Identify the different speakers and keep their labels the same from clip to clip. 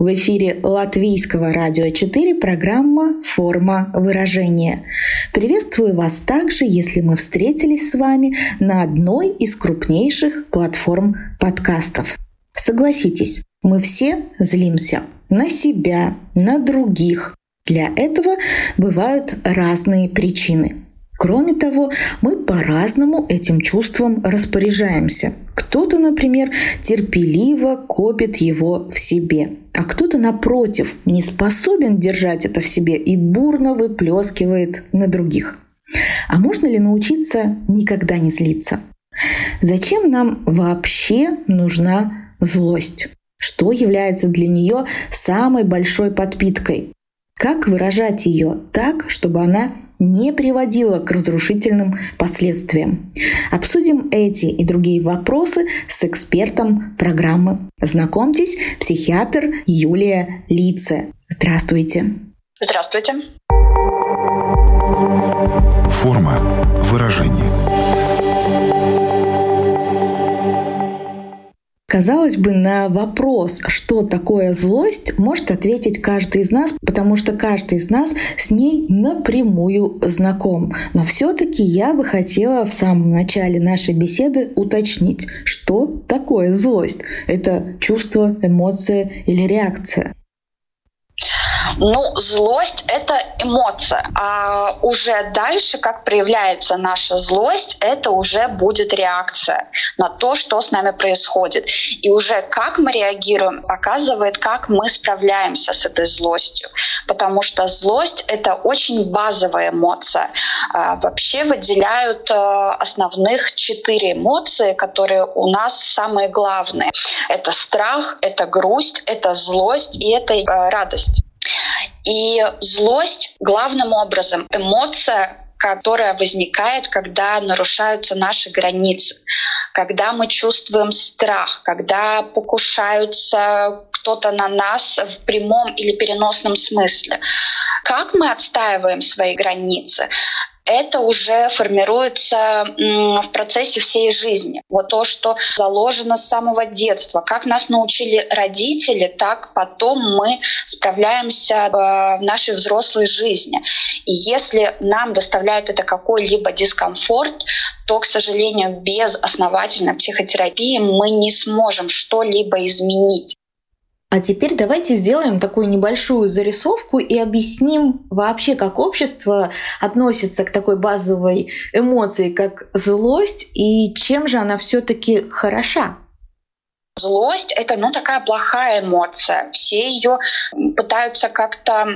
Speaker 1: в эфире Латвийского радио 4 программа «Форма выражения». Приветствую вас также, если мы встретились с вами на одной из крупнейших платформ подкастов. Согласитесь, мы все злимся на себя, на других. Для этого бывают разные причины. Кроме того, мы по-разному этим чувством распоряжаемся. Кто-то, например, терпеливо копит его в себе, а кто-то, напротив, не способен держать это в себе и бурно выплескивает на других. А можно ли научиться никогда не злиться? Зачем нам вообще нужна злость? Что является для нее самой большой подпиткой? Как выражать ее так, чтобы она не приводила к разрушительным последствиям. Обсудим эти и другие вопросы с экспертом программы. Знакомьтесь, психиатр Юлия Лице. Здравствуйте.
Speaker 2: Здравствуйте.
Speaker 3: Форма выражения.
Speaker 1: Казалось бы, на вопрос, что такое злость, может ответить каждый из нас, потому что каждый из нас с ней напрямую знаком. Но все-таки я бы хотела в самом начале нашей беседы уточнить, что такое злость. Это чувство, эмоция или реакция.
Speaker 2: Ну, злость — это эмоция. А уже дальше, как проявляется наша злость, это уже будет реакция на то, что с нами происходит. И уже как мы реагируем, показывает, как мы справляемся с этой злостью. Потому что злость — это очень базовая эмоция. А вообще выделяют э, основных четыре эмоции, которые у нас самые главные. Это страх, это грусть, это злость и это э, радость. И злость главным образом эмоция, которая возникает, когда нарушаются наши границы, когда мы чувствуем страх, когда покушаются кто-то на нас в прямом или переносном смысле. Как мы отстаиваем свои границы? Это уже формируется в процессе всей жизни. Вот то, что заложено с самого детства. Как нас научили родители, так потом мы справляемся э, в нашей взрослой жизни. И если нам доставляет это какой-либо дискомфорт, то, к сожалению, без основательной психотерапии мы не сможем что-либо изменить.
Speaker 1: А теперь давайте сделаем такую небольшую зарисовку и объясним вообще, как общество относится к такой базовой эмоции, как злость, и чем же она все-таки хороша.
Speaker 2: Злость — это ну, такая плохая эмоция. Все ее пытаются как-то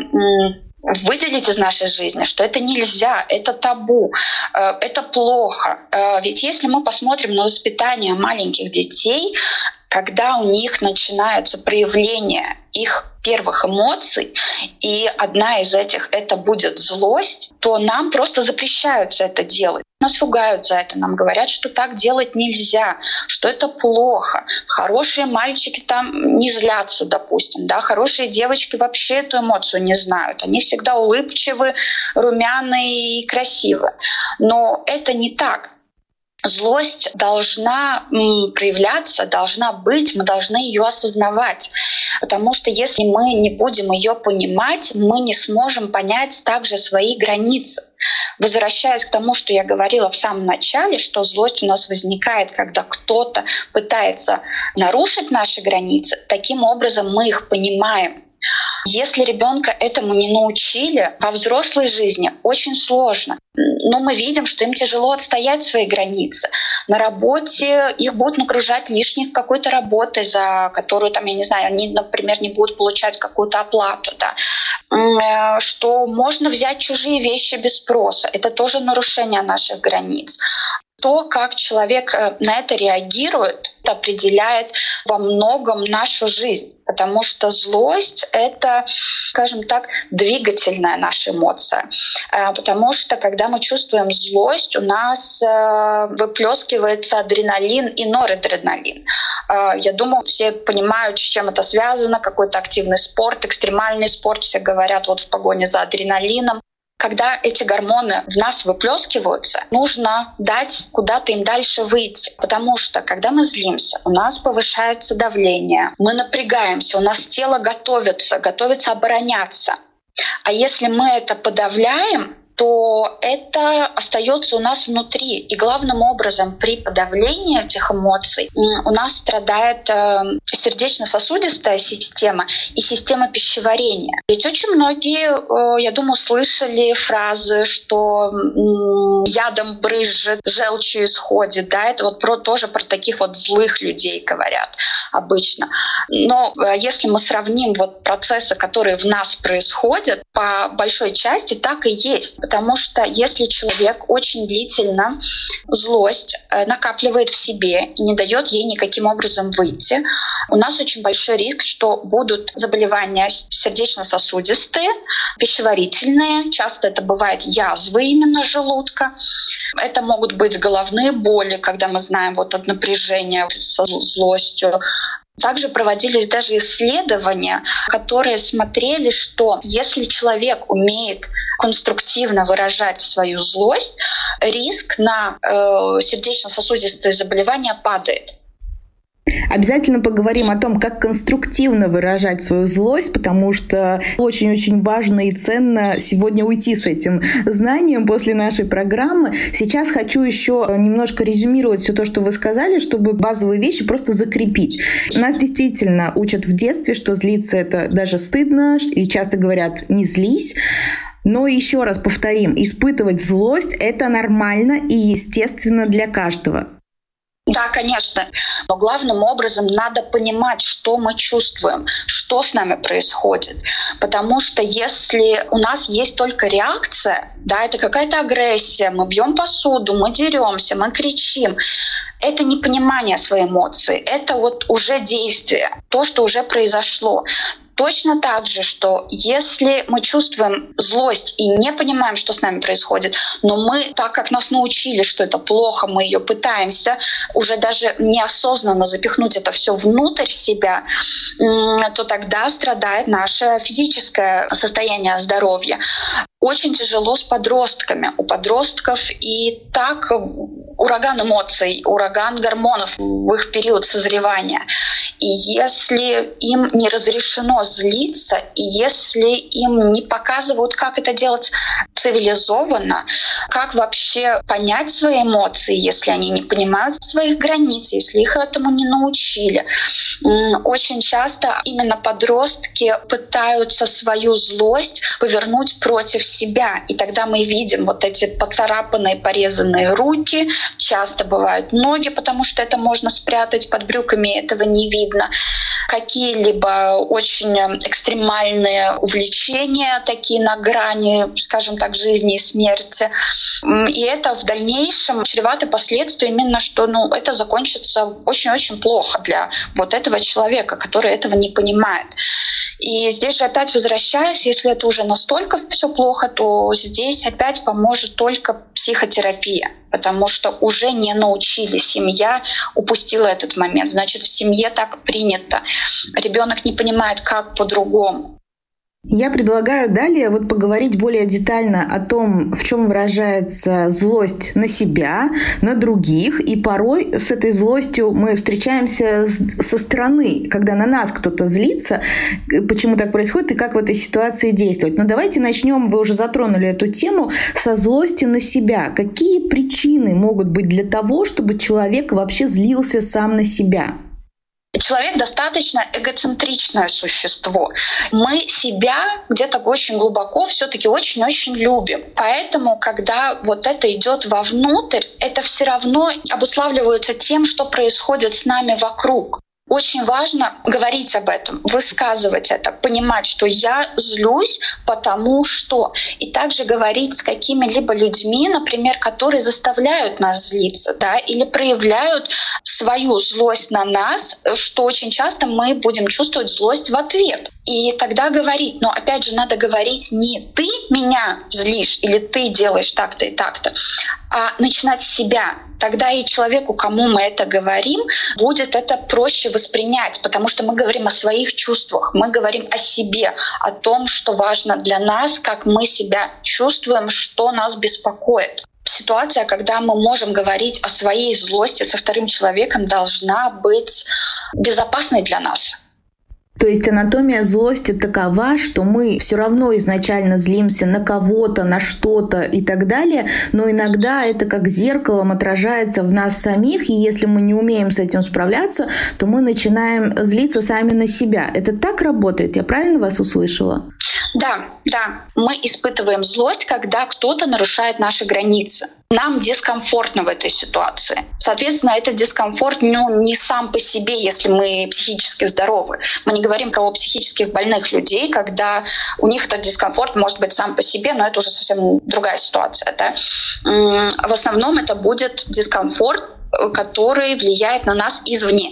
Speaker 2: выделить из нашей жизни, что это нельзя, это табу, э, это плохо. Э, ведь если мы посмотрим на воспитание маленьких детей, когда у них начинаются проявления их первых эмоций, и одна из этих это будет злость, то нам просто запрещаются это делать. Нас ругают за это, нам говорят, что так делать нельзя, что это плохо. Хорошие мальчики там не злятся, допустим, да, хорошие девочки вообще эту эмоцию не знают. Они всегда улыбчивы, румяные и красивы. Но это не так злость должна проявляться, должна быть, мы должны ее осознавать. Потому что если мы не будем ее понимать, мы не сможем понять также свои границы. Возвращаясь к тому, что я говорила в самом начале, что злость у нас возникает, когда кто-то пытается нарушить наши границы, таким образом мы их понимаем. Если ребенка этому не научили, во взрослой жизни очень сложно. Но мы видим, что им тяжело отстоять свои границы. На работе их будут нагружать лишних какой-то работой, за которую, там, я не знаю, они, например, не будут получать какую-то оплату. Да. Э, что можно взять чужие вещи без спроса. Это тоже нарушение наших границ то, как человек э, на это реагирует, определяет во многом нашу жизнь. Потому что злость — это, скажем так, двигательная наша эмоция. Э, потому что когда мы чувствуем злость, у нас э, выплескивается адреналин и норадреналин. Я думаю, все понимают, с чем это связано. Какой-то активный спорт, экстремальный спорт. Все говорят вот в погоне за адреналином когда эти гормоны в нас выплескиваются, нужно дать куда-то им дальше выйти. Потому что, когда мы злимся, у нас повышается давление, мы напрягаемся, у нас тело готовится, готовится обороняться. А если мы это подавляем, то это остается у нас внутри. И главным образом при подавлении этих эмоций у нас страдает э, сердечно-сосудистая система и система пищеварения. Ведь очень многие, э, я думаю, слышали фразы, что ядом брызжет, желчью исходит. Да? Это вот про, тоже про таких вот злых людей говорят обычно. Но э, если мы сравним вот процессы, которые в нас происходят, по большой части так и есть. Потому что если человек очень длительно злость э, накапливает в себе и не дает ей никаким образом выйти, у нас очень большой риск, что будут заболевания сердечно-сосудистые, пищеварительные, часто это бывает язвы именно желудка. Это могут быть головные боли, когда мы знаем вот от напряжения со злостью, также проводились даже исследования, которые смотрели, что если человек умеет конструктивно выражать свою злость, риск на э, сердечно-сосудистые заболевания падает.
Speaker 1: Обязательно поговорим о том, как конструктивно выражать свою злость, потому что очень-очень важно и ценно сегодня уйти с этим знанием после нашей программы. Сейчас хочу еще немножко резюмировать все то, что вы сказали, чтобы базовые вещи просто закрепить. Нас действительно учат в детстве, что злиться это даже стыдно, и часто говорят «не злись». Но еще раз повторим, испытывать злость — это нормально и естественно для каждого.
Speaker 2: Да, конечно. Но главным образом надо понимать, что мы чувствуем, что с нами происходит. Потому что если у нас есть только реакция, да, это какая-то агрессия, мы бьем посуду, мы деремся, мы кричим, это не понимание своей эмоции, это вот уже действие, то, что уже произошло. Точно так же, что если мы чувствуем злость и не понимаем, что с нами происходит, но мы, так как нас научили, что это плохо, мы ее пытаемся уже даже неосознанно запихнуть это все внутрь себя, то тогда страдает наше физическое состояние здоровья. Очень тяжело с подростками. У подростков и так ураган эмоций, ураган гормонов в их период созревания. И если им не разрешено злиться, и если им не показывают, как это делать цивилизованно, как вообще понять свои эмоции, если они не понимают своих границ, если их этому не научили. Очень часто именно подростки пытаются свою злость повернуть против себя. И тогда мы видим вот эти поцарапанные, порезанные руки, часто бывают ноги, потому что это можно спрятать под брюками, этого не видно. Какие-либо очень экстремальные увлечения, такие на грани, скажем так, жизни и смерти. И это в дальнейшем чревато последствия именно, что ну, это закончится очень-очень плохо для вот этого человека, который этого не понимает. И здесь же опять возвращаясь, если это уже настолько все плохо, то здесь опять поможет только психотерапия, потому что уже не научили, семья упустила этот момент. Значит, в семье так принято. Ребенок не понимает, как по-другому.
Speaker 1: Я предлагаю далее вот поговорить более детально о том, в чем выражается злость на себя, на других. И порой с этой злостью мы встречаемся со стороны, когда на нас кто-то злится, почему так происходит и как в этой ситуации действовать. Но давайте начнем, вы уже затронули эту тему, со злости на себя. Какие причины могут быть для того, чтобы человек вообще злился сам на себя?
Speaker 2: Человек достаточно эгоцентричное существо. Мы себя где-то очень глубоко все-таки очень-очень любим. Поэтому, когда вот это идет вовнутрь, это все равно обуславливается тем, что происходит с нами вокруг. Очень важно говорить об этом, высказывать это, понимать, что я злюсь, потому что. И также говорить с какими-либо людьми, например, которые заставляют нас злиться, да, или проявляют свою злость на нас, что очень часто мы будем чувствовать злость в ответ. И тогда говорить, но опять же надо говорить не ты меня злишь или ты делаешь так-то и так-то, а начинать с себя. Тогда и человеку, кому мы это говорим, будет это проще воспринять, потому что мы говорим о своих чувствах, мы говорим о себе, о том, что важно для нас, как мы себя чувствуем, что нас беспокоит. Ситуация, когда мы можем говорить о своей злости со вторым человеком, должна быть безопасной для нас.
Speaker 1: То есть анатомия злости такова, что мы все равно изначально злимся на кого-то, на что-то и так далее, но иногда это как зеркалом отражается в нас самих, и если мы не умеем с этим справляться, то мы начинаем злиться сами на себя. Это так работает? Я правильно вас услышала?
Speaker 2: Да, да. Мы испытываем злость, когда кто-то нарушает наши границы нам дискомфортно в этой ситуации. Соответственно, этот дискомфорт ну, не сам по себе, если мы психически здоровы. Мы не говорим про психических больных людей, когда у них этот дискомфорт может быть сам по себе, но это уже совсем другая ситуация. Да? В основном это будет дискомфорт, который влияет на нас извне.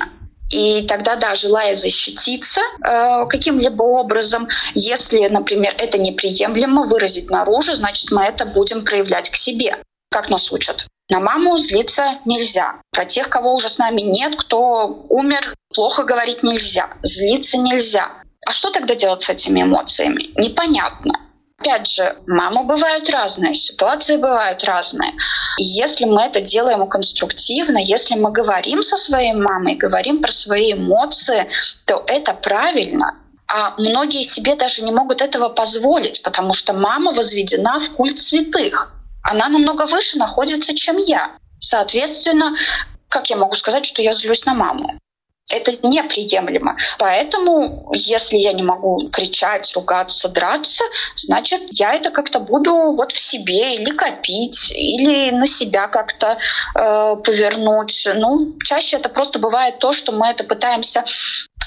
Speaker 2: И тогда, да, желая защититься э, каким-либо образом, если, например, это неприемлемо выразить наружу, значит, мы это будем проявлять к себе как нас учат. На маму злиться нельзя. Про тех, кого уже с нами нет, кто умер, плохо говорить нельзя. Злиться нельзя. А что тогда делать с этими эмоциями? Непонятно. Опять же, мамы бывают разные, ситуации бывают разные. И если мы это делаем конструктивно, если мы говорим со своей мамой, говорим про свои эмоции, то это правильно. А многие себе даже не могут этого позволить, потому что мама возведена в культ святых она намного выше находится, чем я. Соответственно, как я могу сказать, что я злюсь на маму? Это неприемлемо. Поэтому, если я не могу кричать, ругаться, драться, значит, я это как-то буду вот в себе или копить, или на себя как-то э, повернуть. Ну, чаще это просто бывает то, что мы это пытаемся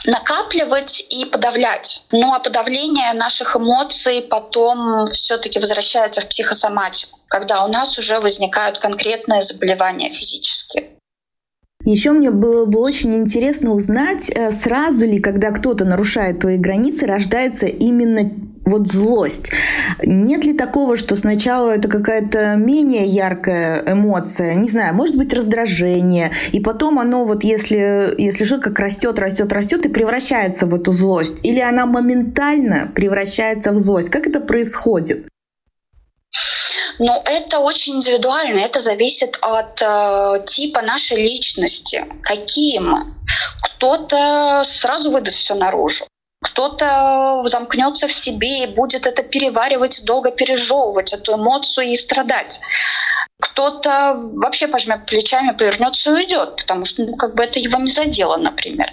Speaker 2: накапливать и подавлять. Ну а подавление наших эмоций потом все-таки возвращается в психосоматику, когда у нас уже возникают конкретные заболевания физические.
Speaker 1: Еще мне было бы очень интересно узнать, э, сразу ли, когда кто-то нарушает твои границы, рождается именно вот злость. Нет ли такого, что сначала это какая-то менее яркая эмоция, не знаю, может быть раздражение, и потом оно вот если, если же как растет, растет, растет и превращается в эту злость, или она моментально превращается в злость? Как это происходит?
Speaker 2: Но это очень индивидуально, это зависит от э, типа нашей личности, какие мы. Кто-то сразу выдаст все наружу, кто-то замкнется в себе и будет это переваривать, долго пережевывать эту эмоцию и страдать. Кто-то вообще пожмет плечами, повернется и уйдет, потому что ну, как бы это его не задело, например.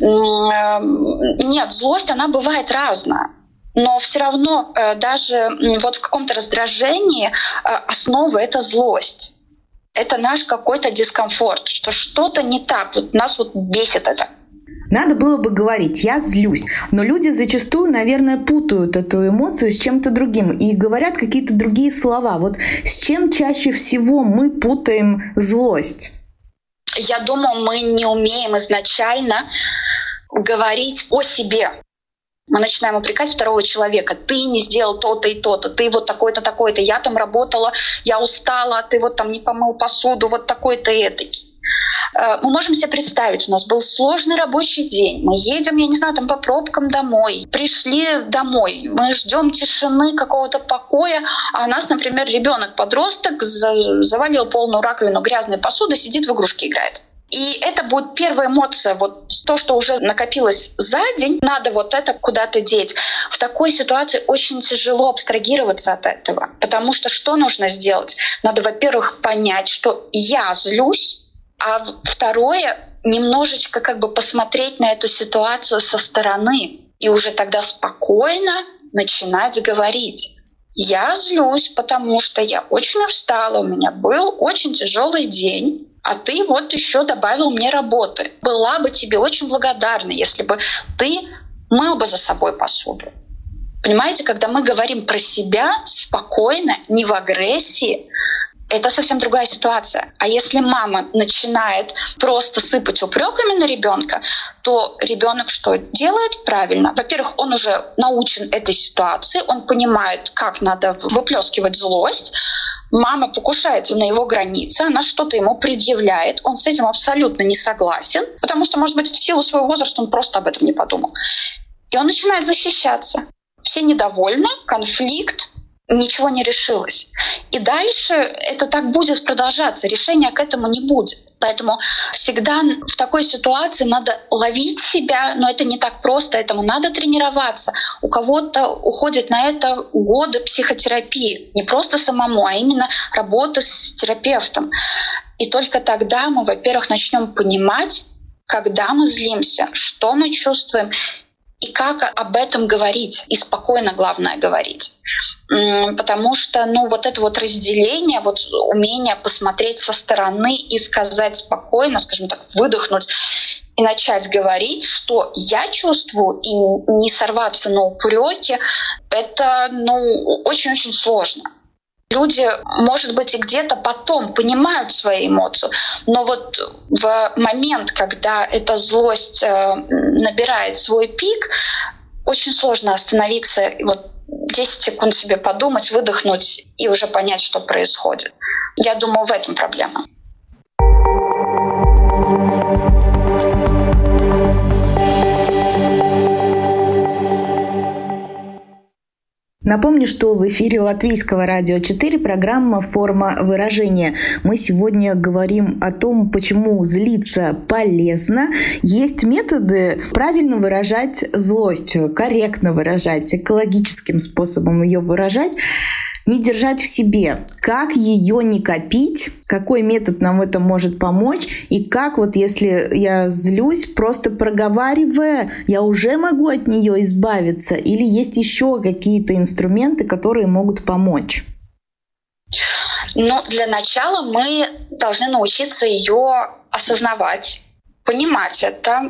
Speaker 2: Э, нет, злость, она бывает разная но все равно э, даже вот в каком-то раздражении э, основа — это злость. Это наш какой-то дискомфорт, что что-то не так, вот нас вот бесит это.
Speaker 1: Надо было бы говорить «я злюсь», но люди зачастую, наверное, путают эту эмоцию с чем-то другим и говорят какие-то другие слова. Вот с чем чаще всего мы путаем злость?
Speaker 2: Я думаю, мы не умеем изначально говорить о себе мы начинаем упрекать второго человека. Ты не сделал то-то и то-то, ты вот такой-то, такой-то, я там работала, я устала, ты вот там не помыл посуду, вот такой-то и этакий. Э, мы можем себе представить, у нас был сложный рабочий день, мы едем, я не знаю, там по пробкам домой, пришли домой, мы ждем тишины, какого-то покоя, а нас, например, ребенок подросток завалил полную раковину грязной посуды, сидит в игрушки играет. И это будет первая эмоция, вот то, что уже накопилось за день, надо вот это куда-то деть. В такой ситуации очень тяжело абстрагироваться от этого, потому что что нужно сделать? Надо, во-первых, понять, что я злюсь, а второе, немножечко как бы посмотреть на эту ситуацию со стороны и уже тогда спокойно начинать говорить. Я злюсь, потому что я очень устала, у меня был очень тяжелый день, а ты вот еще добавил мне работы. Была бы тебе очень благодарна, если бы ты мыл бы за собой посуду. Понимаете, когда мы говорим про себя спокойно, не в агрессии, это совсем другая ситуация. А если мама начинает просто сыпать упреками на ребенка, то ребенок что делает правильно? Во-первых, он уже научен этой ситуации, он понимает, как надо выплескивать злость. Мама покушается на его границы, она что-то ему предъявляет, он с этим абсолютно не согласен, потому что, может быть, в силу своего возраста он просто об этом не подумал. И он начинает защищаться. Все недовольны, конфликт, ничего не решилось. И дальше это так будет продолжаться, решения к этому не будет. Поэтому всегда в такой ситуации надо ловить себя, но это не так просто, этому надо тренироваться. У кого-то уходит на это годы психотерапии, не просто самому, а именно работа с терапевтом. И только тогда мы, во-первых, начнем понимать, когда мы злимся, что мы чувствуем, и как об этом говорить, и спокойно, главное, говорить. Потому что, ну, вот это вот разделение, вот умение посмотреть со стороны и сказать спокойно, скажем так, выдохнуть и начать говорить, что я чувствую, и не сорваться на упреки, это, ну, очень-очень сложно. Люди, может быть, и где-то потом понимают свои эмоции, но вот в момент, когда эта злость э, набирает свой пик, очень сложно остановиться и вот 10 секунд себе подумать, выдохнуть и уже понять, что происходит. Я думаю, в этом проблема.
Speaker 1: Напомню, что в эфире Латвийского радио 4 программа «Форма выражения». Мы сегодня говорим о том, почему злиться полезно. Есть методы правильно выражать злость, корректно выражать, экологическим способом ее выражать не держать в себе, как ее не копить, какой метод нам в этом может помочь, и как вот если я злюсь, просто проговаривая, я уже могу от нее избавиться, или есть еще какие-то инструменты, которые могут помочь.
Speaker 2: Ну, для начала мы должны научиться ее осознавать понимать это,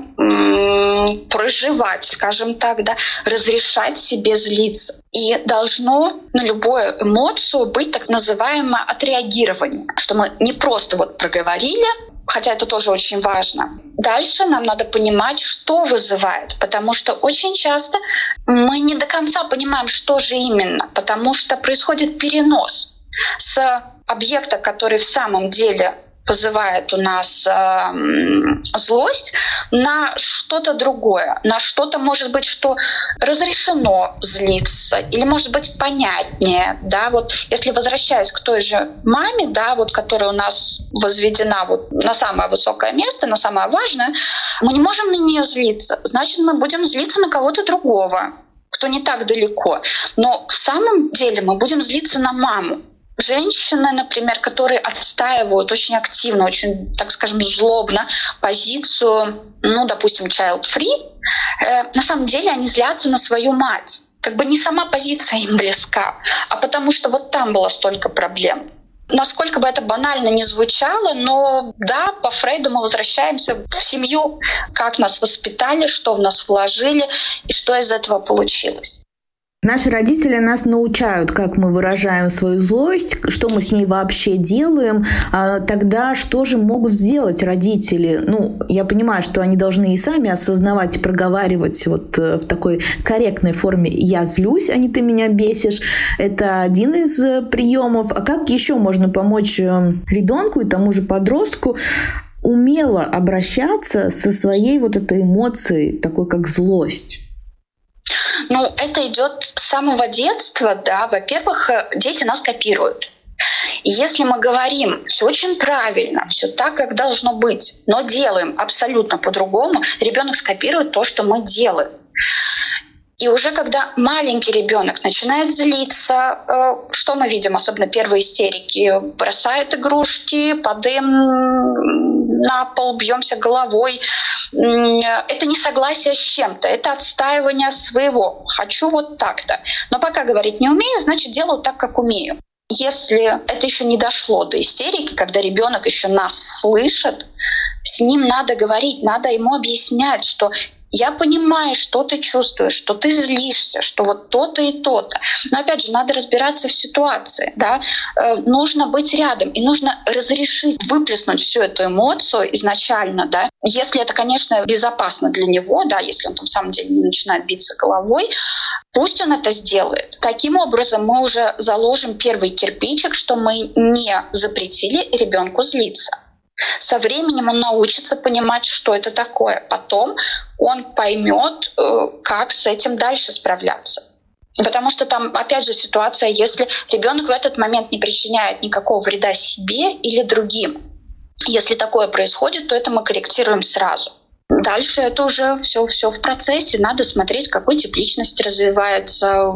Speaker 2: проживать, скажем так, да, разрешать себе злиться. И должно на любую эмоцию быть так называемое отреагирование, что мы не просто вот проговорили, хотя это тоже очень важно. Дальше нам надо понимать, что вызывает, потому что очень часто мы не до конца понимаем, что же именно, потому что происходит перенос с объекта, который в самом деле вызывает у нас э, злость на что-то другое, на что-то, может быть, что разрешено злиться, или, может быть, понятнее, да, вот если возвращаясь к той же маме, да, вот которая у нас возведена вот на самое высокое место, на самое важное, мы не можем на нее злиться, значит, мы будем злиться на кого-то другого, кто не так далеко. Но в самом деле мы будем злиться на маму, женщины, например, которые отстаивают очень активно, очень, так скажем, злобно позицию, ну, допустим, child-free, э, на самом деле они злятся на свою мать. Как бы не сама позиция им близка, а потому что вот там было столько проблем. Насколько бы это банально не звучало, но да, по Фрейду мы возвращаемся в семью, как нас воспитали, что в нас вложили и что из этого получилось.
Speaker 1: Наши родители нас научают, как мы выражаем свою злость, что мы с ней вообще делаем. А тогда что же могут сделать родители? Ну, я понимаю, что они должны и сами осознавать и проговаривать вот э, в такой корректной форме «я злюсь, а не ты меня бесишь». Это один из э, приемов. А как еще можно помочь э, ребенку и тому же подростку умело обращаться со своей вот этой эмоцией, такой как злость?
Speaker 2: Ну, это идет с самого детства, да. Во-первых, э, дети нас копируют. И если мы говорим все очень правильно, все так, как должно быть, но делаем абсолютно по-другому, ребенок скопирует то, что мы делаем. И уже когда маленький ребенок начинает злиться, э, что мы видим, особенно первые истерики, бросает игрушки, падаем на пол, бьемся головой. Это не согласие с чем-то, это отстаивание своего. Хочу вот так-то. Но пока говорить не умею, значит делаю так, как умею. Если это еще не дошло до истерики, когда ребенок еще нас слышит, с ним надо говорить, надо ему объяснять, что я понимаю, что ты чувствуешь, что ты злишься, что вот то-то и то-то. Но опять же, надо разбираться в ситуации. Да? Э, нужно быть рядом и нужно разрешить выплеснуть всю эту эмоцию изначально. Да? Если это, конечно, безопасно для него, да, если он там в самом деле не начинает биться головой, Пусть он это сделает. Таким образом, мы уже заложим первый кирпичик, что мы не запретили ребенку злиться. Со временем он научится понимать, что это такое. Потом он поймет, э, как с этим дальше справляться. Потому что там, опять же, ситуация, если ребенок в этот момент не причиняет никакого вреда себе или другим. Если такое происходит, то это мы корректируем сразу. Дальше это уже все, все в процессе. Надо смотреть, какой тип личности развивается,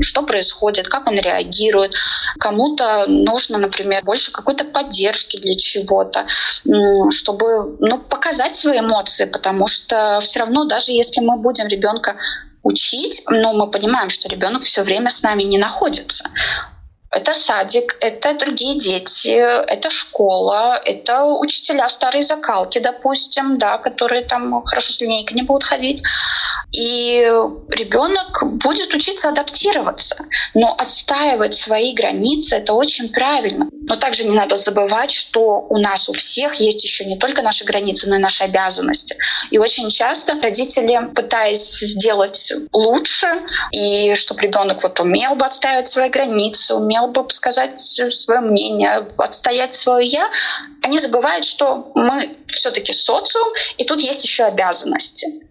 Speaker 2: что происходит, как он реагирует. Кому-то нужно, например, больше какой-то поддержки для чего-то, чтобы ну, показать свои эмоции, потому что все равно, даже если мы будем ребенка учить, но мы понимаем, что ребенок все время с нами не находится. Это садик, это другие дети, это школа, это учителя старой закалки, допустим, да, которые там хорошо с линейкой не будут ходить. И ребенок будет учиться адаптироваться. Но отстаивать свои границы — это очень правильно. Но также не надо забывать, что у нас у всех есть еще не только наши границы, но и наши обязанности. И очень часто родители, пытаясь сделать лучше, и чтобы ребенок вот умел бы отстаивать свои границы, умел бы сказать свое мнение, отстоять свое я, они забывают, что мы все-таки социум, и тут есть еще обязанности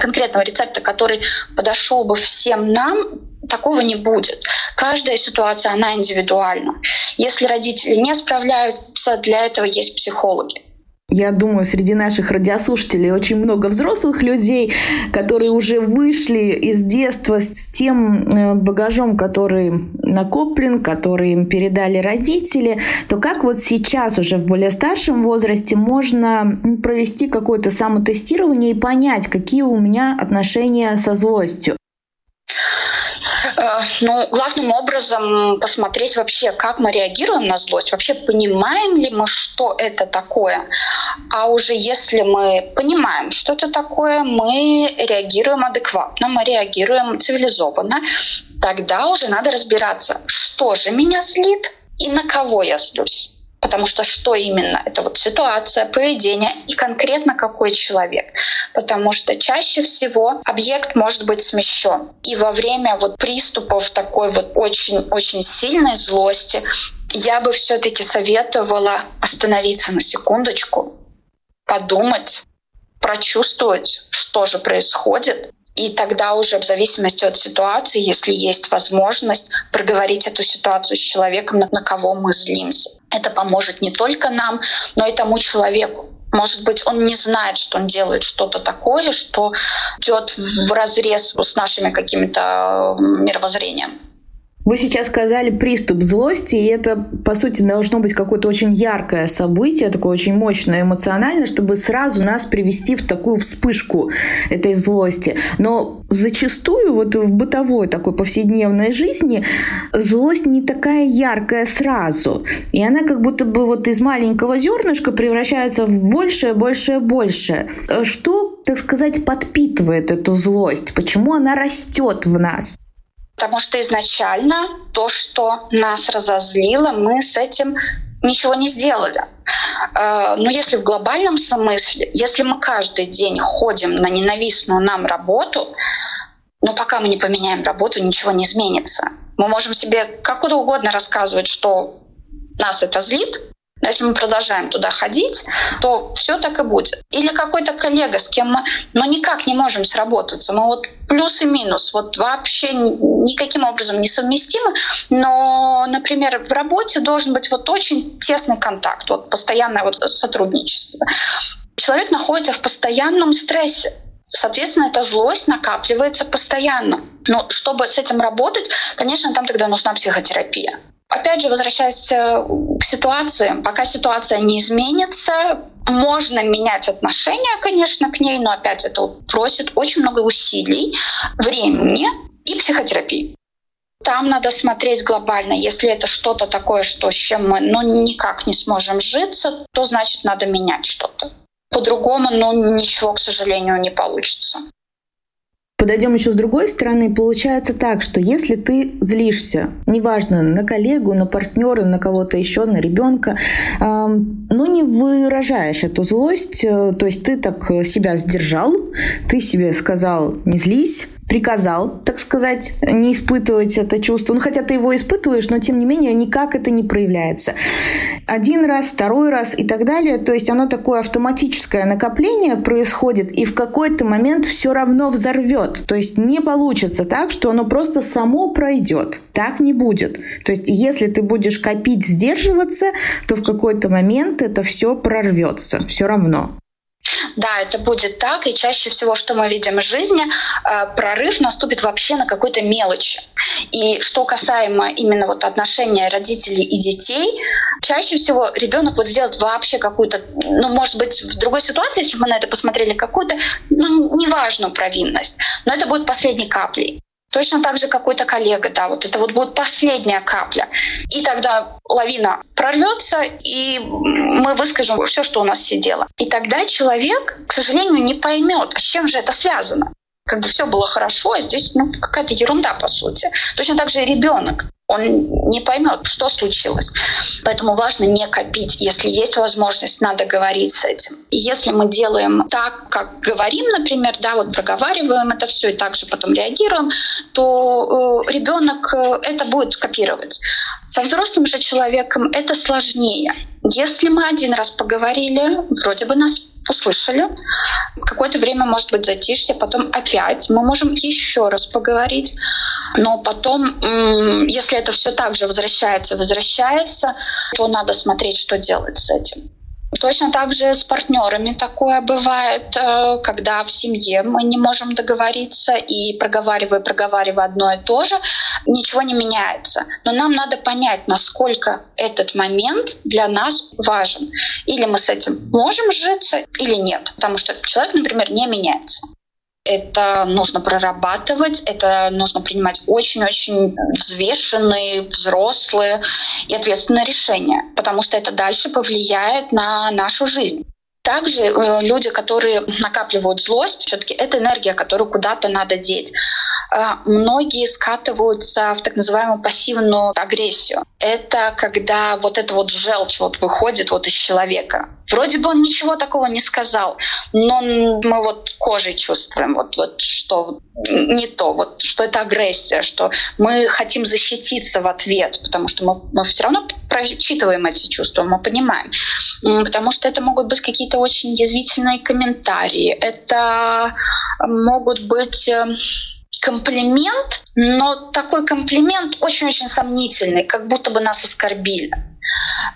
Speaker 2: конкретного рецепта, который подошел бы всем нам, такого не будет. Каждая ситуация, она индивидуальна. Если родители не справляются, для этого есть психологи.
Speaker 1: Я думаю, среди наших радиослушателей очень много взрослых людей, которые уже вышли из детства с тем э, багажом, который накоплен, который им передали родители, то как вот сейчас уже в более старшем возрасте можно провести какое-то самотестирование и понять, какие у меня отношения со злостью?
Speaker 2: Э, ну, главным образом посмотреть вообще, как мы реагируем на злость, вообще понимаем ли мы, что это такое. А уже если мы понимаем, что это такое, мы реагируем адекватно, мы реагируем цивилизованно, тогда уже надо разбираться, что же меня злит и на кого я злюсь. Потому что что именно? Это вот ситуация, поведение и конкретно какой человек. Потому что чаще всего объект может быть смещен. И во время вот приступов такой вот очень-очень сильной злости я бы все-таки советовала остановиться на секундочку, подумать, прочувствовать, что же происходит, и тогда уже в зависимости от ситуации, если есть возможность, проговорить эту ситуацию с человеком, на, кого мы злимся. Это поможет не только нам, но и тому человеку. Может быть, он не знает, что он делает что-то такое, что идет в разрез с нашими какими-то мировоззрением.
Speaker 1: Вы сейчас сказали приступ злости, и это, по сути, должно быть какое-то очень яркое событие, такое очень мощное эмоциональное, чтобы сразу нас привести в такую вспышку этой злости. Но зачастую вот в бытовой такой повседневной жизни злость не такая яркая сразу. И она как будто бы вот из маленького зернышка превращается в большее, большее, большее. Что, так сказать, подпитывает эту злость? Почему она растет в нас?
Speaker 2: Потому что изначально то, что нас разозлило, мы с этим ничего не сделали. Э, но если в глобальном смысле, если мы каждый день ходим на ненавистную нам работу, но пока мы не поменяем работу, ничего не изменится. Мы можем себе как угодно рассказывать, что нас это злит, но если мы продолжаем туда ходить, то все так и будет. Или какой-то коллега, с кем мы ну, никак не можем сработаться. Мы вот плюс и минус вот вообще никаким образом не совместимы. Но, например, в работе должен быть вот очень тесный контакт, вот постоянное вот сотрудничество. Человек находится в постоянном стрессе. Соответственно, эта злость накапливается постоянно. Но чтобы с этим работать, конечно, там тогда нужна психотерапия. Опять же, возвращаясь э, к ситуации, пока ситуация не изменится, можно менять отношения, конечно, к ней, но опять это просит очень много усилий, времени и психотерапии. Там надо смотреть глобально. Если это что-то такое, что с чем мы ну, никак не сможем житься, то значит надо менять что-то. По-другому, ну, ничего, к сожалению, не получится.
Speaker 1: Подойдем еще с другой стороны. Получается так, что если ты злишься, неважно, на коллегу, на партнера, на кого-то еще, на ребенка, э, но не выражаешь эту злость, э, то есть ты так себя сдержал, ты себе сказал «не злись», приказал, так сказать, не испытывать это чувство. Ну, хотя ты его испытываешь, но тем не менее никак это не проявляется. Один раз, второй раз и так далее. То есть оно такое автоматическое накопление происходит, и в какой-то момент все равно взорвет. То есть не получится так, что оно просто само пройдет. Так не будет. То есть если ты будешь копить, сдерживаться, то в какой-то момент это все прорвется. Все равно.
Speaker 2: Да, это будет так, и чаще всего, что мы видим в жизни, э, прорыв наступит вообще на какой-то мелочи. И что касаемо именно вот отношения родителей и детей, чаще всего ребенок вот сделает вообще какую-то, ну, может быть, в другой ситуации, если бы мы на это посмотрели, какую-то, ну, неважную провинность, но это будет последней каплей. Точно так же какой-то коллега, да, вот это вот будет последняя капля. И тогда лавина прорвется, и мы выскажем все, что у нас сидело. И тогда человек, к сожалению, не поймет, с чем же это связано. Как бы все было хорошо, а здесь ну, какая-то ерунда, по сути. Точно так же и ребенок он не поймет, что случилось. Поэтому важно не копить. Если есть возможность, надо говорить с этим. Если мы делаем так, как говорим, например, да, вот проговариваем это все и также потом реагируем, то э, ребенок э, это будет копировать. Со взрослым же человеком это сложнее. Если мы один раз поговорили, вроде бы нас услышали. Какое-то время, может быть, затишье, потом опять мы можем еще раз поговорить. Но потом, если это все так же возвращается, возвращается, то надо смотреть, что делать с этим. Точно так же с партнерами такое бывает, э, когда в семье мы не можем договориться и проговаривая, проговаривая одно и то же, ничего не меняется. Но нам надо понять, насколько этот момент для нас важен. Или мы с этим можем житься, или нет. Потому что человек, например, не меняется это нужно прорабатывать, это нужно принимать очень-очень взвешенные, взрослые и ответственные решения, потому что это дальше повлияет на нашу жизнь. Также э, люди, которые накапливают злость, все-таки это энергия, которую куда-то надо деть. Э, многие скатываются в так называемую пассивную агрессию. Это когда вот это вот желчь вот выходит вот из человека. Вроде бы он ничего такого не сказал, но мы вот кожей чувствуем, вот, вот что не то, вот что это агрессия, что мы хотим защититься в ответ, потому что мы, мы все равно прочитываем эти чувства, мы понимаем. Потому что это могут быть какие-то очень язвительные комментарии, это могут быть эм, комплимент, но такой комплимент очень-очень сомнительный, как будто бы нас оскорбили.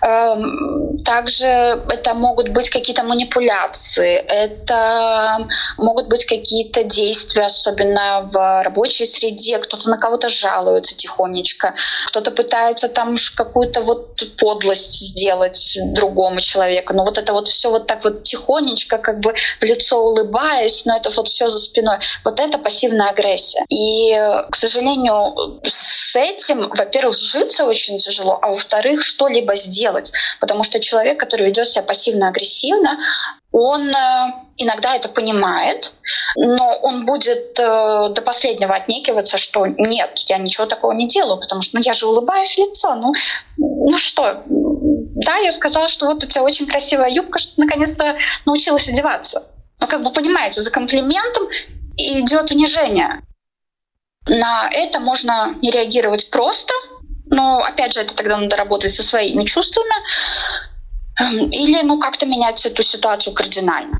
Speaker 2: Эм, также это могут быть какие-то манипуляции, это могут быть какие-то действия, особенно в рабочей среде. Кто-то на кого-то жалуется тихонечко, кто-то пытается там какую-то вот подлость сделать другому человеку. Но вот это вот все вот так вот тихонечко, как бы в лицо улыбаясь, но это вот все за спиной. Вот это пассивная агрессия. И, к сожалению, с этим, во-первых, сжиться очень тяжело, а во-вторых, что-либо что-либо сделать. Потому что человек, который ведет себя пассивно-агрессивно, он э, иногда это понимает, но он будет э, до последнего отнекиваться, что нет, я ничего такого не делаю, потому что ну, я же улыбаюсь в лицо. Ну, ну что, да, я сказала, что вот у тебя очень красивая юбка, что ты наконец-то научилась одеваться. Но как бы понимаете, за комплиментом идет унижение. На это можно не реагировать просто, но, опять же, это тогда надо работать со своими чувствами эм, или, ну, как-то менять эту ситуацию кардинально.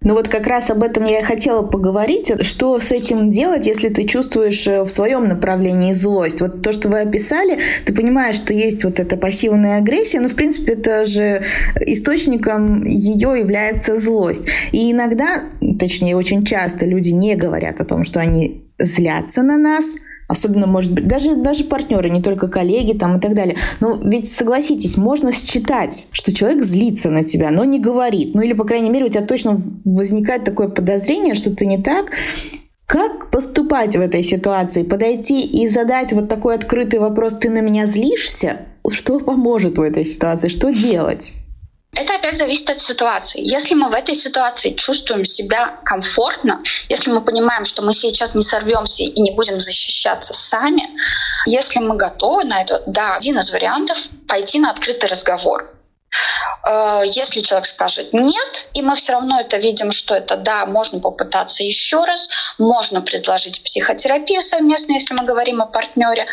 Speaker 1: Ну вот как раз об этом я и хотела поговорить. Что с этим делать, если ты чувствуешь э, в своем направлении злость? Вот то, что вы описали, ты понимаешь, что есть вот эта пассивная агрессия, но в принципе это же источником ее является злость. И иногда, точнее очень часто люди не говорят о том, что они злятся на нас, Особенно, может быть, даже, даже партнеры, не только коллеги там и так далее. Но ведь, согласитесь, можно считать, что человек злится на тебя, но не говорит. Ну или, по крайней мере, у тебя точно возникает такое подозрение, что ты не так. Как поступать в этой ситуации? Подойти и задать вот такой открытый вопрос «ты на меня злишься?» Что поможет в этой ситуации? Что делать?
Speaker 2: Это опять зависит от ситуации. Если мы в этой ситуации чувствуем себя комфортно, если мы понимаем, что мы сейчас не сорвемся и не будем защищаться сами, если мы готовы на это, да, один из вариантов — пойти на открытый разговор. Э, если человек скажет нет, и мы все равно это видим, что это да, можно попытаться еще раз, можно предложить психотерапию совместно, если мы говорим о партнере.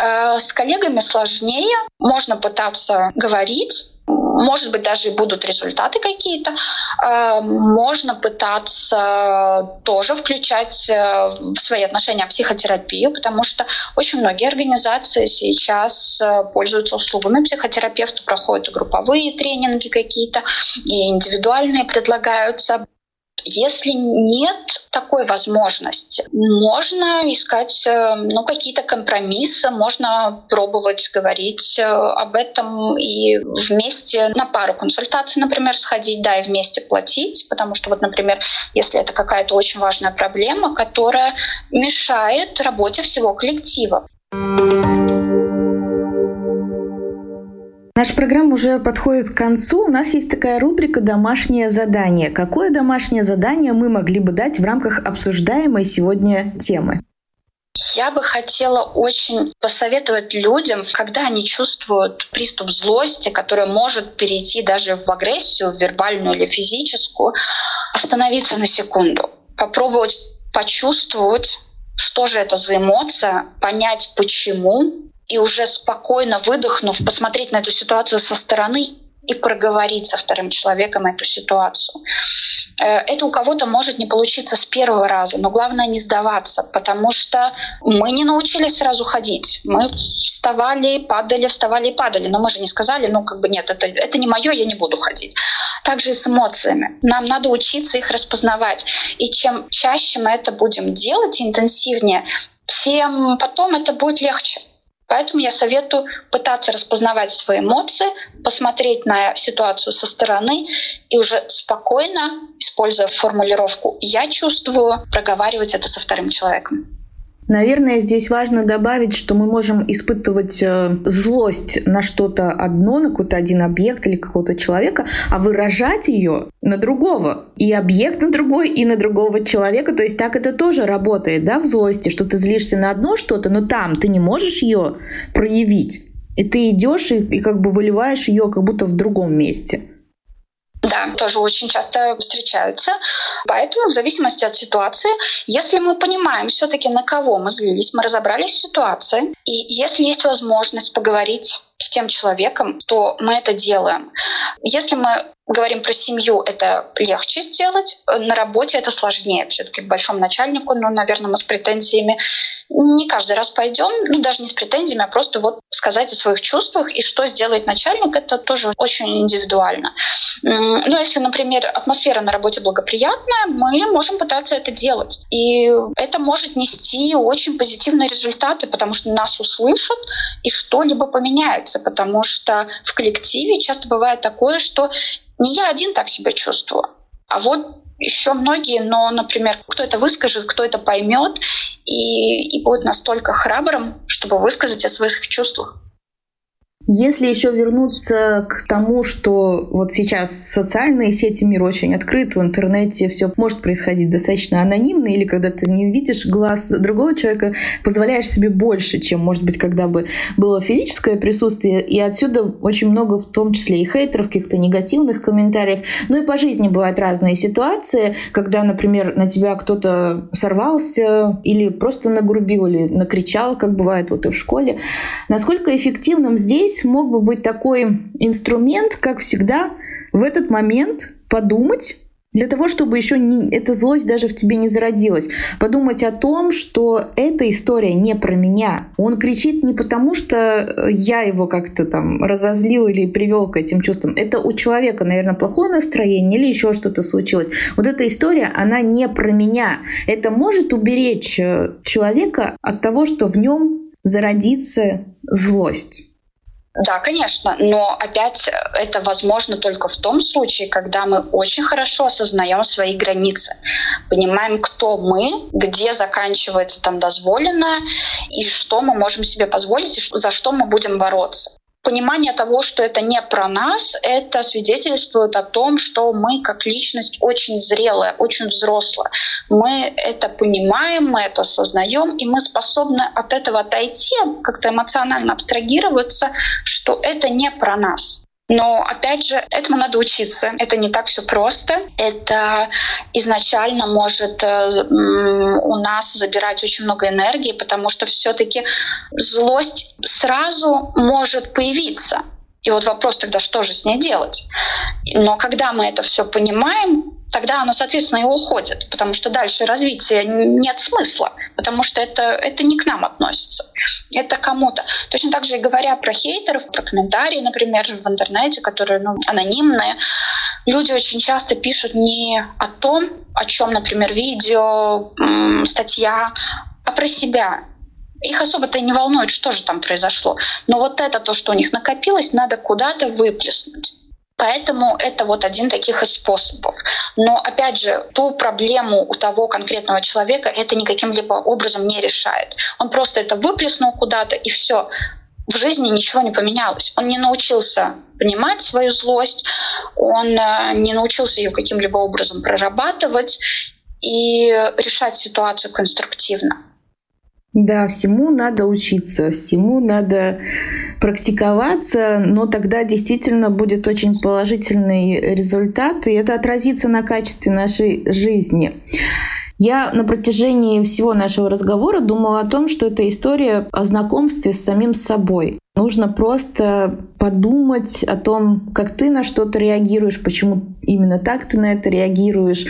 Speaker 2: Э, с коллегами сложнее, можно пытаться говорить, может быть, даже будут результаты какие-то. Э, можно пытаться тоже включать э, в свои отношения психотерапию, потому что очень многие организации сейчас э, пользуются услугами психотерапевта, проходят групповые тренинги какие-то, и индивидуальные предлагаются. Если нет такой возможности, можно искать э, ну, какие-то компромиссы, можно пробовать говорить э, об этом и вместе на пару консультаций, например, сходить, да, и вместе платить, потому что вот, например, если это какая-то очень важная проблема, которая мешает работе всего коллектива.
Speaker 1: Наша программа уже подходит к концу. У нас есть такая рубрика «Домашнее задание». Какое домашнее задание мы могли бы дать в рамках обсуждаемой сегодня темы?
Speaker 2: Я бы хотела очень посоветовать людям, когда они чувствуют приступ злости, который может перейти даже в агрессию, в вербальную или физическую, остановиться на секунду, попробовать почувствовать, что же это за эмоция, понять почему, и уже спокойно выдохнув, посмотреть на эту ситуацию со стороны и проговорить со вторым человеком эту ситуацию. Э, это у кого-то может не получиться с первого раза, но главное не сдаваться, потому что мы не научились сразу ходить. Мы вставали, падали, вставали и падали, но мы же не сказали, ну как бы нет, это, это не мое, я не буду ходить. Также и с эмоциями. Нам надо учиться их распознавать. И чем чаще мы это будем делать, интенсивнее, тем потом это будет легче. Поэтому я советую пытаться распознавать свои эмоции, посмотреть на ситуацию со стороны и уже спокойно, используя формулировку «я чувствую», проговаривать это со вторым человеком.
Speaker 1: Наверное, здесь важно добавить, что мы можем испытывать э, злость на что-то одно, на какой-то один объект или какого-то человека, а выражать ее на другого. И объект на другой, и на другого человека. То есть так это тоже работает, да, в злости, что ты злишься на одно что-то, но там ты не можешь ее проявить. И ты идешь и, и как бы выливаешь ее как будто в другом месте.
Speaker 2: Да, тоже очень часто встречаются. Поэтому в зависимости от ситуации, если мы понимаем все-таки на кого мы злились, мы разобрались в ситуации, и если есть возможность поговорить с тем человеком, то мы это делаем. Если мы говорим про семью, это легче сделать. На работе это сложнее. Все-таки к большому начальнику, ну, наверное, мы с претензиями не каждый раз пойдем, ну, даже не с претензиями, а просто вот сказать о своих чувствах и что сделает начальник, это тоже очень индивидуально. Ну, если, например, атмосфера на работе благоприятная, мы можем пытаться это делать. И это может нести очень позитивные результаты, потому что нас услышат и что-либо поменяется, потому что в коллективе часто бывает такое, что не я один так себя чувствую, а вот еще многие, но, например, кто это выскажет, кто это поймет и, и будет настолько храбрым, чтобы высказать о своих чувствах.
Speaker 1: Если еще вернуться к тому, что вот сейчас социальные сети мир очень открыт, в интернете все может происходить достаточно анонимно, или когда ты не видишь глаз другого человека, позволяешь себе больше, чем, может быть, когда бы было физическое присутствие, и отсюда очень много, в том числе и хейтеров, каких-то негативных комментариев. Ну и по жизни бывают разные ситуации, когда, например, на тебя кто-то сорвался или просто нагрубил, или накричал, как бывает вот и в школе. Насколько эффективным здесь здесь мог бы быть такой инструмент, как всегда, в этот момент подумать, для того, чтобы еще не, эта злость даже в тебе не зародилась. Подумать о том, что эта история не про меня. Он кричит не потому, что я его как-то там разозлил или привел к этим чувствам. Это у человека, наверное, плохое настроение или еще что-то случилось. Вот эта история, она не про меня. Это может уберечь э, человека от того, что в нем зародится злость.
Speaker 2: Да, конечно, но опять это возможно только в том случае, когда мы очень хорошо осознаем свои границы, понимаем, кто мы, где заканчивается там дозволенное, и что мы можем себе позволить, и за что мы будем бороться понимание того, что это не про нас, это свидетельствует о том, что мы как личность очень зрелая, очень взрослая. Мы это понимаем, мы это осознаем, и мы способны от этого отойти, как-то эмоционально абстрагироваться, что это не про нас. Но опять же, этому надо учиться. Это не так все просто. Это изначально может э, у нас забирать очень много энергии, потому что все-таки злость сразу может появиться. И вот вопрос тогда, что же с ней делать? Но когда мы это все понимаем, тогда она, соответственно, и уходит, потому что дальше развития нет смысла, потому что это, это не к нам относится, это кому-то. Точно так же и говоря про хейтеров, про комментарии, например, в интернете, которые ну, анонимные, люди очень часто пишут не о том, о чем, например, видео, статья, а про себя. Их особо-то не волнует, что же там произошло. Но вот это то, что у них накопилось, надо куда-то выплеснуть. Поэтому это вот один таких из способов. Но опять же, ту проблему у того конкретного человека это никаким либо образом не решает. Он просто это выплеснул куда-то и все. В жизни ничего не поменялось. Он не научился понимать свою злость, он э, не научился ее каким-либо образом прорабатывать и решать ситуацию конструктивно.
Speaker 1: Да, всему надо учиться, всему надо практиковаться, но тогда действительно будет очень положительный результат, и это отразится на качестве нашей жизни. Я на протяжении всего нашего разговора думала о том, что это история о знакомстве с самим собой. Нужно просто подумать о том, как ты на что-то реагируешь, почему именно так ты на это реагируешь.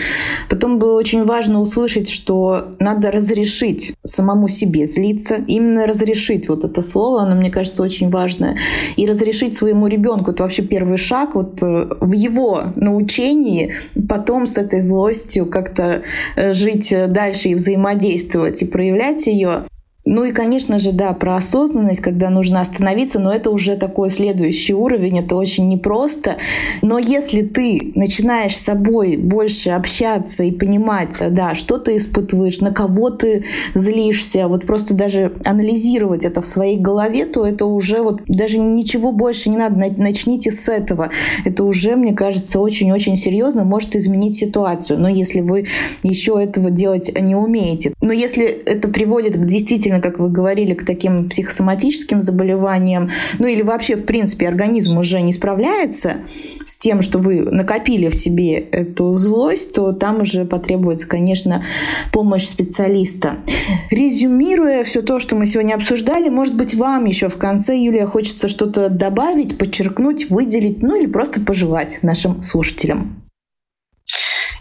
Speaker 1: Потом было очень важно услышать, что надо разрешить самому себе злиться. Именно разрешить вот это слово, оно, мне кажется, очень важное. И разрешить своему ребенку. Это вообще первый шаг вот э, в его научении потом с этой злостью как-то э, жить дальше и взаимодействовать и проявлять ее. Ну и, конечно же, да, про осознанность, когда нужно остановиться, но это уже такой следующий уровень, это очень непросто. Но если ты начинаешь с собой больше общаться и понимать, да, что ты испытываешь, на кого ты злишься, вот просто даже анализировать это в своей голове, то это уже вот даже ничего больше не надо, начните с этого. Это уже, мне кажется, очень-очень серьезно может изменить ситуацию. Но если вы еще этого делать не умеете. Но если это приводит к действительно действительно, как вы говорили, к таким психосоматическим заболеваниям, ну или вообще, в принципе, организм уже не справляется с тем, что вы накопили в себе эту злость, то там уже потребуется, конечно, помощь специалиста. Резюмируя все то, что мы сегодня обсуждали, может быть, вам еще в конце, Юлия, хочется что-то добавить, подчеркнуть, выделить, ну или просто пожелать нашим слушателям.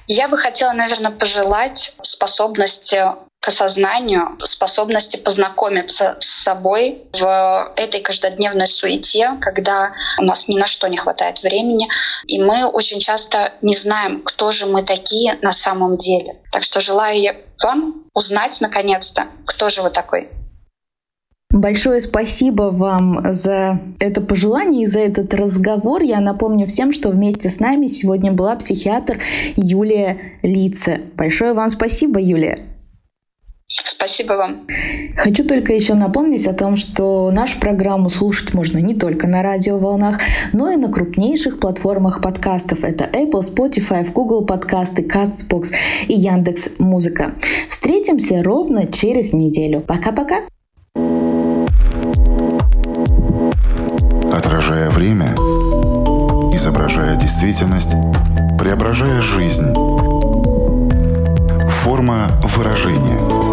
Speaker 2: Я бы хотела, наверное, пожелать способности к осознанию, способности познакомиться с собой в этой каждодневной суете, когда у нас ни на что не хватает времени, и мы очень часто не знаем, кто же мы такие на самом деле. Так что желаю вам узнать наконец-то, кто же вы такой.
Speaker 1: Большое спасибо вам за это пожелание и за этот разговор. Я напомню всем, что вместе с нами сегодня была психиатр Юлия Лице. Большое вам спасибо, Юлия.
Speaker 2: Спасибо вам.
Speaker 1: Хочу только еще напомнить о том, что нашу программу слушать можно не только на радиоволнах, но и на крупнейших платформах подкастов. Это Apple, Spotify, Google подкасты, CastBox и Яндекс Музыка. Встретимся ровно через неделю. Пока-пока.
Speaker 3: Отражая время, изображая действительность, преображая жизнь. Форма выражения –